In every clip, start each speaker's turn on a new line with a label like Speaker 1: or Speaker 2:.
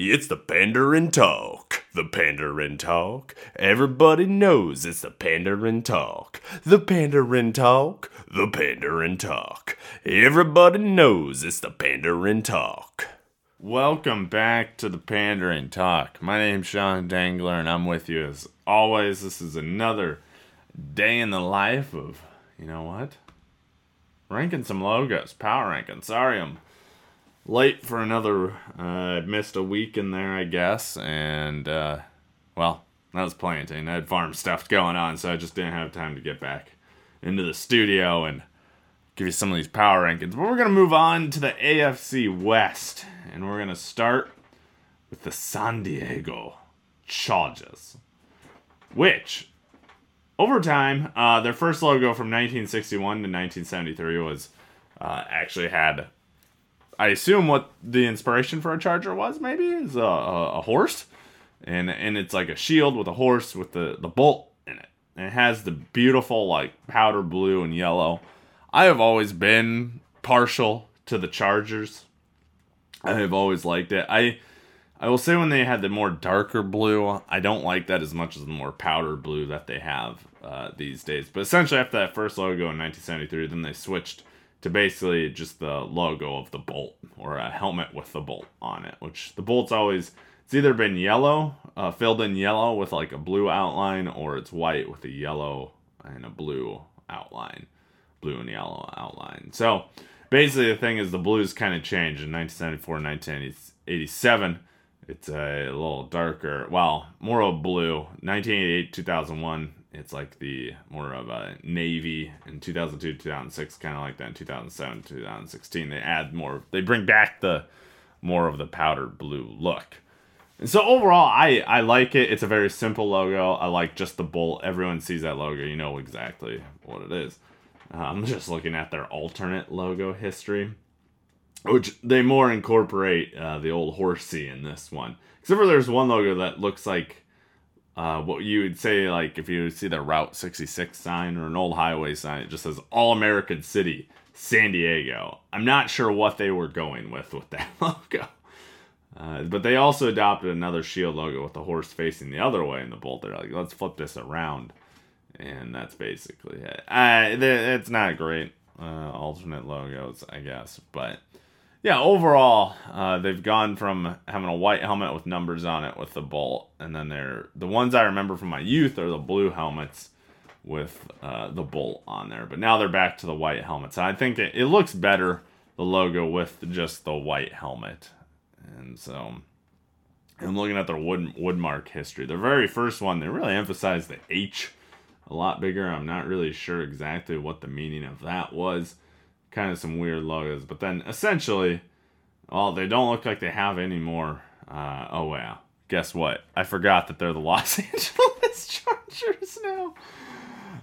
Speaker 1: It's the Pandering Talk. The Pandering Talk. Everybody knows it's the Pandering Talk. The Pandering Talk. The Pandering Talk. Everybody knows it's the Pandering Talk.
Speaker 2: Welcome back to the Pandering Talk. My name's Sean Dangler, and I'm with you as always. This is another day in the life of, you know what? Ranking some logos, power ranking. Sorry, I'm late for another. Uh, I missed a week in there, I guess, and uh, well, that was planting. I had farm stuff going on, so I just didn't have time to get back into the studio and give you some of these power rankings. But we're gonna move on to the AFC West, and we're gonna start with the San Diego Chargers, which over time, uh, their first logo from 1961 to 1973 was uh, actually had I assume what the inspiration for a charger was maybe is a, a, a, horse, and and it's like a shield with a horse with the the bolt in it. And it has the beautiful like powder blue and yellow. I have always been partial to the Chargers. I have always liked it. I I will say when they had the more darker blue, I don't like that as much as the more powder blue that they have uh, these days. But essentially, after that first logo in 1973, then they switched to basically just the logo of the bolt or a helmet with the bolt on it, which the bolt's always it's either been yellow, uh, filled in yellow with like a blue outline, or it's white with a yellow and a blue outline, blue and yellow outline. So basically, the thing is the blues kind of changed in 1974 1987. It's a little darker, well, more of blue. 1988 2001 it's like the more of a navy in 2002 2006 kind of like that in 2007 2016 they add more they bring back the more of the powdered blue look. And so overall i i like it. It's a very simple logo. I like just the bolt. Everyone sees that logo you know exactly what it is. Uh, i'm just looking at their alternate logo history which they more incorporate uh, the old horsey in this one. Except for there's one logo that looks like uh, what you would say like if you see the Route 66 sign or an old highway sign, it just says All American City, San Diego. I'm not sure what they were going with with that logo. Uh, but they also adopted another shield logo with the horse facing the other way in the bolt. They're like, let's flip this around. And that's basically it. Uh, it's not great uh, alternate logos, I guess. But yeah, overall, uh, they've gone from having a white helmet with numbers on it with the bolt, and then they're the ones I remember from my youth are the blue helmets with uh, the bolt on there. But now they're back to the white helmets. I think it, it looks better the logo with just the white helmet, and so I'm looking at their wood wordmark history. Their very first one, they really emphasized the H a lot bigger. I'm not really sure exactly what the meaning of that was kind of some weird logos. But then essentially, well, they don't look like they have any more. Uh, oh wow, guess what? I forgot that they're the Los Angeles Chargers now.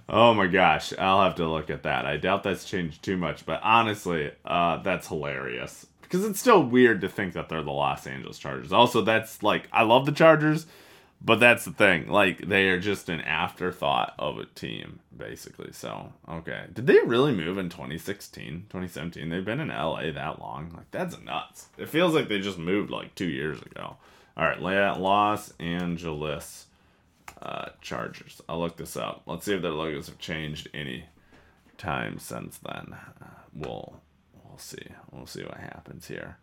Speaker 2: Oh my gosh, I'll have to look at that. I doubt that's changed too much, but honestly, uh, that's hilarious because it's still weird to think that they're the Los Angeles Chargers. Also, that's like I love the Chargers, but that's the thing. Like they are just an afterthought of a team, basically. So okay, did they really move in 2016, 2017? They've been in LA that long. Like that's nuts. It feels like they just moved like two years ago. All right, Los Angeles uh, Chargers. I'll look this up. Let's see if their logos have changed any time since then. Uh, we'll we'll see. We'll see what happens here.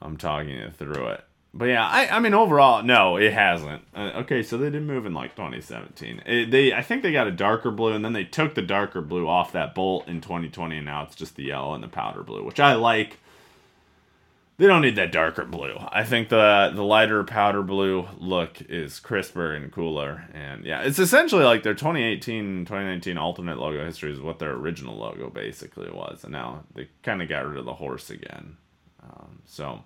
Speaker 2: I'm talking you through it but yeah, I, I mean overall, no, it hasn't. Uh, okay, so they did move in like 2017. It, they I think they got a darker blue, and then they took the darker blue off that bolt in 2020, and now it's just the yellow and the powder blue, which I like. They don't need that darker blue. I think the the lighter powder blue look is crisper and cooler, and yeah, it's essentially like their 2018 2019 alternate logo history is what their original logo basically was, and now they kind of got rid of the horse again. Um, so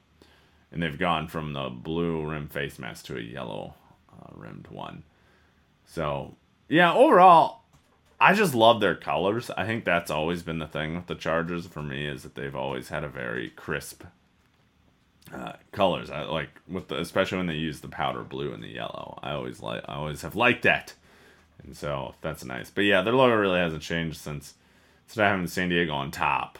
Speaker 2: and they've gone from the blue rim face mask to a yellow uh, rimmed one. So yeah, overall, I just love their colors. I think that's always been the thing with the Chargers for me is that they've always had a very crisp uh, colors. I like with the especially when they use the powder blue and the yellow. I always like I always have liked that, and so that's nice. But yeah, their logo really hasn't changed since instead of having San Diego on top,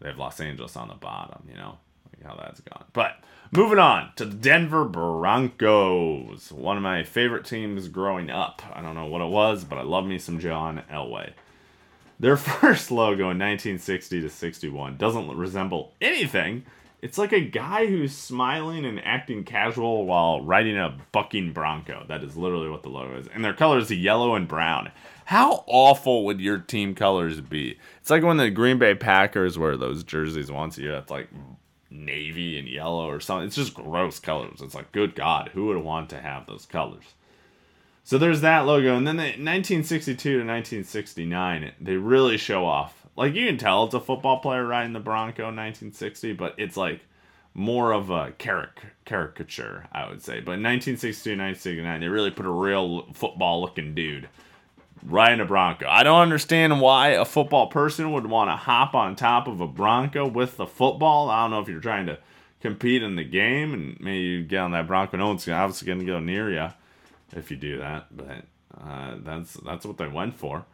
Speaker 2: they have Los Angeles on the bottom. You know how that's gone. But moving on to the Denver Broncos, one of my favorite teams growing up. I don't know what it was, but I love me some John Elway. Their first logo in 1960 to 61 doesn't resemble anything. It's like a guy who's smiling and acting casual while riding a bucking bronco. That is literally what the logo is. And their colors are yellow and brown. How awful would your team colors be? It's like when the Green Bay Packers wear those jerseys once a year. It's like navy and yellow or something. It's just gross colors. It's like, good God, who would want to have those colors? So there's that logo, and then the 1962 to 1969, they really show off. Like you can tell it's a football player riding the Bronco 1960, but it's like more of a caric- caricature, I would say. But in 1962 1969, they really put a real football looking dude riding a Bronco. I don't understand why a football person would want to hop on top of a Bronco with the football. I don't know if you're trying to compete in the game and maybe you get on that Bronco. No one's obviously going to go near you if you do that. But uh, that's that's what they went for,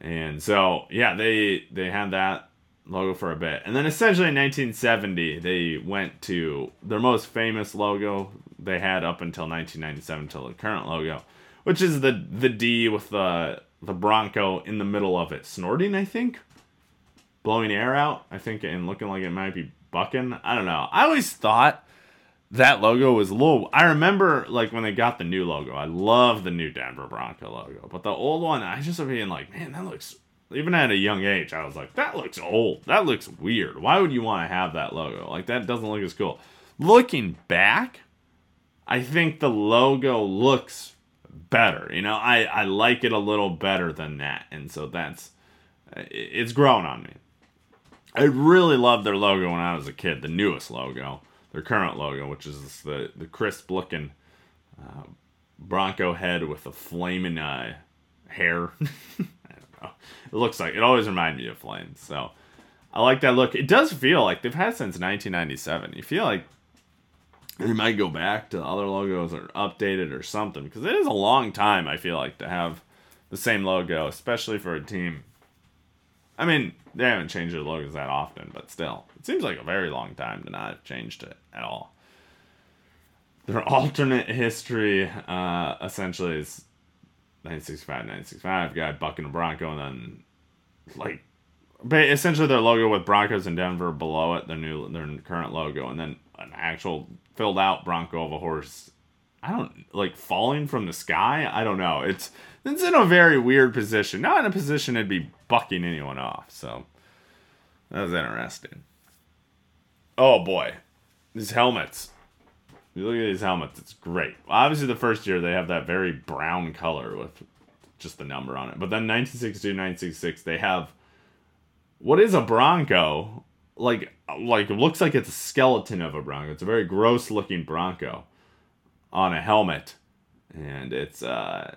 Speaker 2: and so yeah, they they had that logo for a bit, and then essentially in 1970 they went to their most famous logo they had up until 1997 until the current logo, which is the the D with the the Bronco in the middle of it, snorting I think, blowing air out I think, and looking like it might be bucking. I don't know. I always thought that logo was low. I remember like when they got the new logo. I love the new Denver Bronco logo, but the old one, I just was being like, man, that looks. Even at a young age, I was like, that looks old. That looks weird. Why would you want to have that logo? Like that doesn't look as cool. Looking back, I think the logo looks better. You know, I I like it a little better than that, and so that's it's grown on me. I really loved their logo when I was a kid, the newest logo their current logo, which is the the crisp looking uh, Bronco head with the flaming uh, hair. I don't know. It looks like it always reminded me of flames. So I like that look. It does feel like they've had since 1997. You feel like they might go back to other logos or updated or something because it is a long time. I feel like to have the same logo, especially for a team. I mean, they haven't changed their logos that often, but still, it seems like a very long time to not have changed it at all. Their alternate history, uh, essentially, is 1965, 1965, guy bucking a Bronco, and then, like, but essentially their logo with Broncos in Denver below it, their new, their current logo, and then an actual filled out Bronco of a horse. I don't like falling from the sky. I don't know. It's it's in a very weird position. Not in a position it'd be bucking anyone off. So that was interesting. Oh boy, these helmets. You look at these helmets, it's great. Obviously, the first year they have that very brown color with just the number on it. But then 1962, 1966, they have what is a Bronco? Like, like it looks like it's a skeleton of a Bronco. It's a very gross looking Bronco on a helmet, and it's uh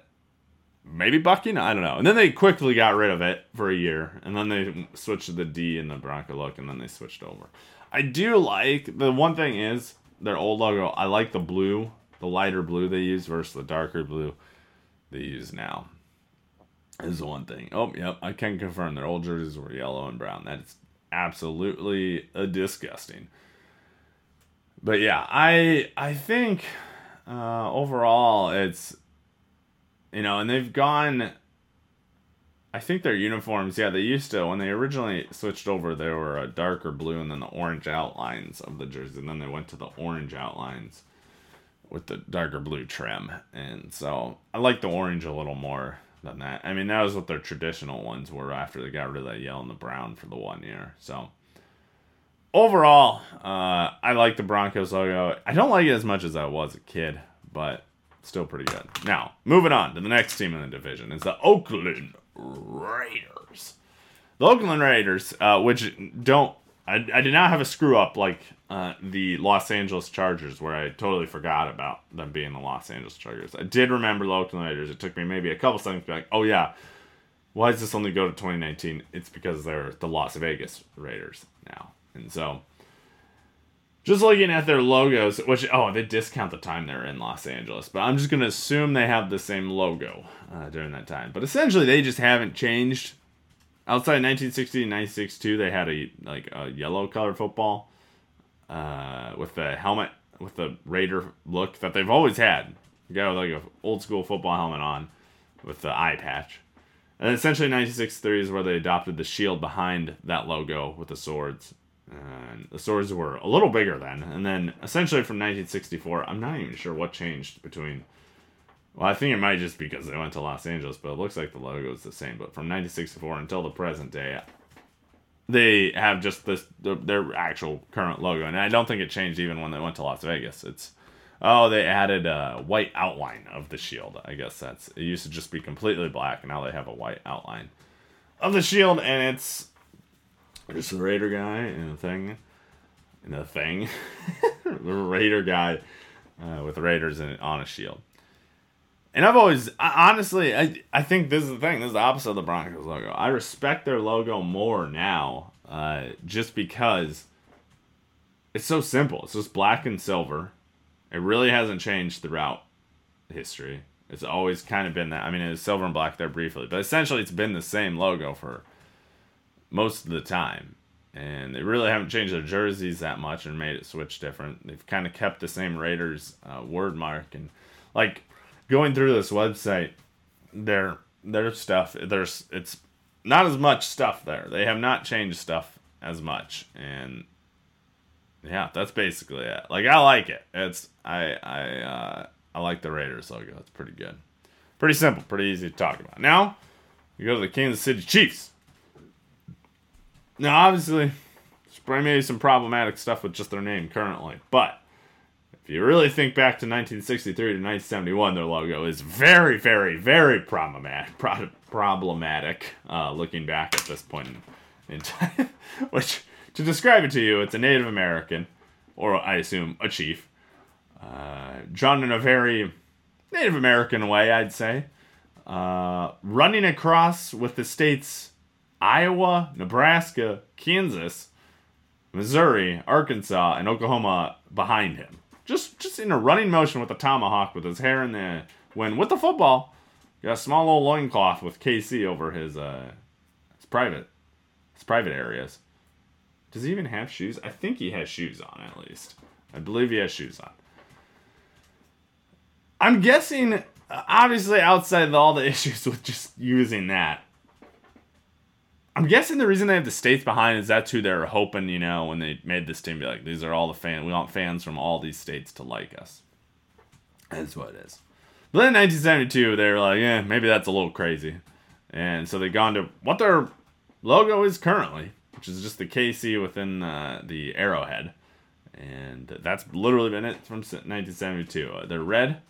Speaker 2: maybe bucking. I don't know. And then they quickly got rid of it for a year, and then they switched to the D in the Bronco look, and then they switched over. I do like the one thing is their old logo. I like the blue, the lighter blue they use versus the darker blue they use now. Is the one thing. Oh, yep, I can confirm their old jerseys were yellow and brown. That's absolutely disgusting. But yeah, I I think uh, overall it's you know, and they've gone. I think their uniforms, yeah, they used to when they originally switched over, they were a darker blue and then the orange outlines of the jersey, and then they went to the orange outlines with the darker blue trim, and so I like the orange a little more than that. I mean, that was what their traditional ones were after they got rid of that yellow and the brown for the one year. So overall, uh, I like the Broncos logo. I don't like it as much as I was a kid, but still pretty good. Now, moving on to the next team in the division is the Oakland Raiders. The Oakland Raiders, uh, which don't, I, I did not have a screw up like uh, the Los Angeles Chargers, where I totally forgot about them being the Los Angeles Chargers. I did remember the Oakland Raiders. It took me maybe a couple seconds to be like, oh yeah, why does this only go to 2019? It's because they're the Las Vegas Raiders now. And so just looking at their logos, which oh they discount the time they're in Los Angeles, but I'm just gonna assume they have the same logo uh, during that time. But essentially, they just haven't changed. Outside 1960 and 1962, they had a like a yellow color football uh, with the helmet with the Raider look that they've always had. You got like a old school football helmet on with the eye patch. And essentially 1963 is where they adopted the shield behind that logo with the swords. And the swords were a little bigger then. And then essentially from 1964, I'm not even sure what changed between well, I think it might just be because they went to Los Angeles, but it looks like the logo is the same. But from 1964 until the present day, they have just this their actual current logo, and I don't think it changed even when they went to Las Vegas. It's oh, they added a white outline of the shield. I guess that's it used to just be completely black, and now they have a white outline of the shield, and it's just the Raider guy and the thing, and the thing, the Raider guy uh, with Raiders in, on a shield. And I've always, I, honestly, I, I think this is the thing. This is the opposite of the Broncos logo. I respect their logo more now, uh, just because it's so simple. It's just black and silver. It really hasn't changed throughout history. It's always kind of been that. I mean, it was silver and black there briefly, but essentially, it's been the same logo for most of the time. And they really haven't changed their jerseys that much and made it switch different. They've kind of kept the same Raiders uh, word mark and like going through this website, their their stuff there's it's not as much stuff there. They have not changed stuff as much, and yeah, that's basically it. Like I like it. It's I I uh, I like the Raiders logo. It's pretty good, pretty simple, pretty easy to talk about. Now you go to the Kansas City Chiefs. Now obviously, there's maybe some problematic stuff with just their name currently, but if you really think back to 1963 to 1971, their logo is very, very, very problematic. Pro- problematic. Uh, looking back at this point in, in time, which to describe it to you, it's a Native American, or I assume a chief, uh, drawn in a very Native American way, I'd say, uh, running across with the states Iowa, Nebraska, Kansas, Missouri, Arkansas, and Oklahoma behind him just just in a running motion with the tomahawk with his hair in the when with the football. Got a small little loincloth with KC over his uh his private his private areas. Does he even have shoes? I think he has shoes on at least. I believe he has shoes on. I'm guessing obviously outside of all the issues with just using that I'm guessing the reason they have the states behind is that's who they're hoping, you know, when they made this team, be like, these are all the fans. We want fans from all these states to like us. That's what it is. But then in 1972, they were like, yeah, maybe that's a little crazy. And so they've gone to what their logo is currently, which is just the KC within uh, the arrowhead. And that's literally been it from 1972. Uh, they're red.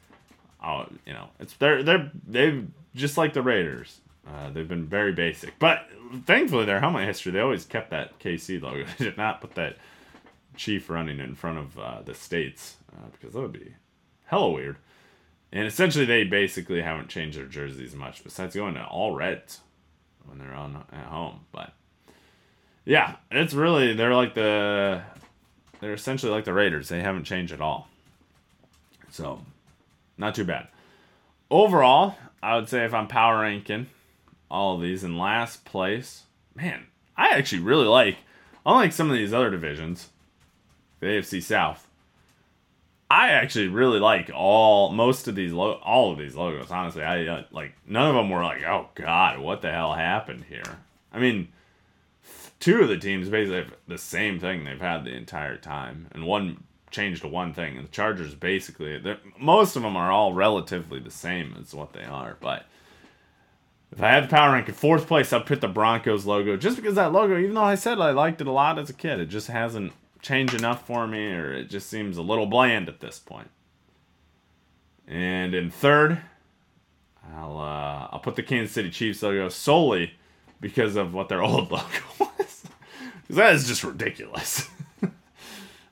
Speaker 2: Oh, you know, it's they're they're they just like the Raiders. Uh, they've been very basic, but thankfully their helmet history they always kept that KC logo. They did not put that chief running in front of uh, the states uh, because that would be hella weird. And essentially, they basically haven't changed their jerseys much besides going to all reds when they're on at home. But yeah, it's really they're like the they're essentially like the Raiders. They haven't changed at all. So, not too bad. Overall, I would say if I'm power ranking all of these in last place. Man, I actually really like, unlike some of these other divisions, the AFC South. I actually really like all most of these lo- all of these logos. Honestly, I uh, like none of them were like, oh god, what the hell happened here? I mean, two of the teams basically have the same thing they've had the entire time, and one changed to one thing. And the Chargers basically, most of them are all relatively the same as what they are, but if I had the power rank in fourth place, I'd put the Broncos logo just because that logo, even though I said I liked it a lot as a kid, it just hasn't changed enough for me, or it just seems a little bland at this point. And in third, I'll uh, I'll put the Kansas City Chiefs logo solely because of what their old logo was. Because that is just ridiculous. this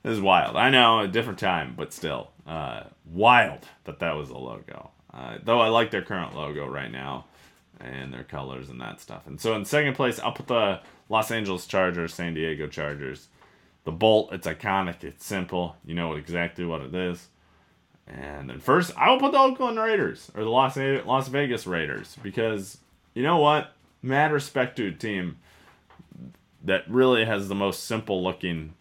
Speaker 2: is wild. I know, a different time, but still, uh, wild that that was a logo. Uh, though I like their current logo right now and their colors and that stuff. And so in second place, I'll put the Los Angeles Chargers, San Diego Chargers. The Bolt, it's iconic, it's simple, you know exactly what it is. And then first, I will put the Oakland Raiders or the Las Las Vegas Raiders because you know what? Mad respect to a team that really has the most simple looking,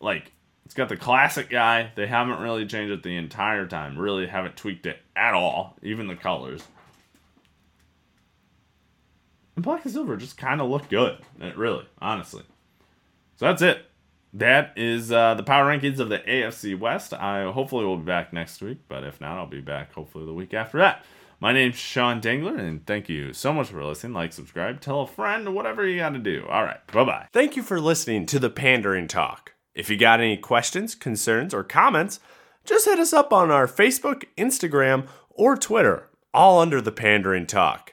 Speaker 2: like It's got the classic guy. They haven't really changed it the entire time. Really haven't tweaked it at all, even the colors. And black and silver just kind of look good. It really, honestly. So that's it. That is uh, the power rankings of the AFC West. I hopefully will be back next week, but if not, I'll be back hopefully the week after that. My name's Sean Dangler, and thank you so much for listening. Like, subscribe, tell a friend, whatever you got to do. All right, bye bye.
Speaker 1: Thank you for listening to the Pandering Talk. If you got any questions, concerns, or comments, just hit us up on our Facebook, Instagram, or Twitter, all under the Pandering Talk.